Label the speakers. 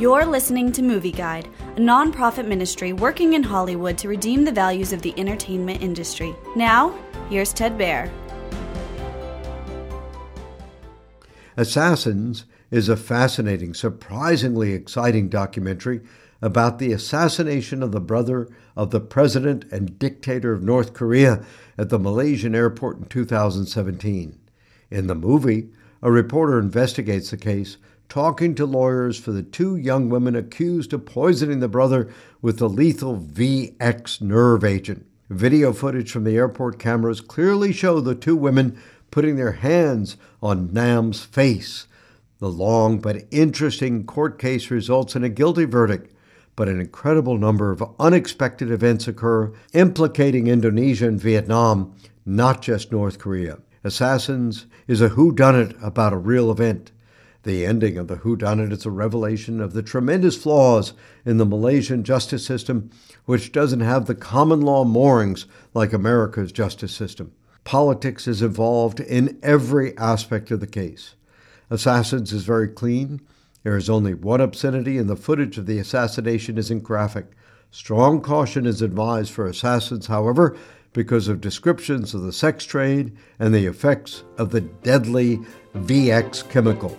Speaker 1: You're listening to Movie Guide, a nonprofit ministry working in Hollywood to redeem the values of the entertainment industry. Now, here's Ted Baehr.
Speaker 2: Assassins is a fascinating, surprisingly exciting documentary about the assassination of the brother of the president and dictator of North Korea at the Malaysian airport in 2017. In the movie, a reporter investigates the case, talking to lawyers for the two young women accused of poisoning the brother with the lethal VX nerve agent. Video footage from the airport cameras clearly show the two women putting their hands on Nam's face. The long but interesting court case results in a guilty verdict, but an incredible number of unexpected events occur implicating Indonesia and Vietnam, not just North Korea. Assassins is a whodunit about a real event. The ending of the whodunit is a revelation of the tremendous flaws in the Malaysian justice system, which doesn't have the common law moorings like America's justice system. Politics is involved in every aspect of the case. Assassins is very clean. There is only one obscenity, and the footage of the assassination isn't graphic. Strong caution is advised for assassins, however, because of descriptions of the sex trade and the effects of the deadly VX chemical.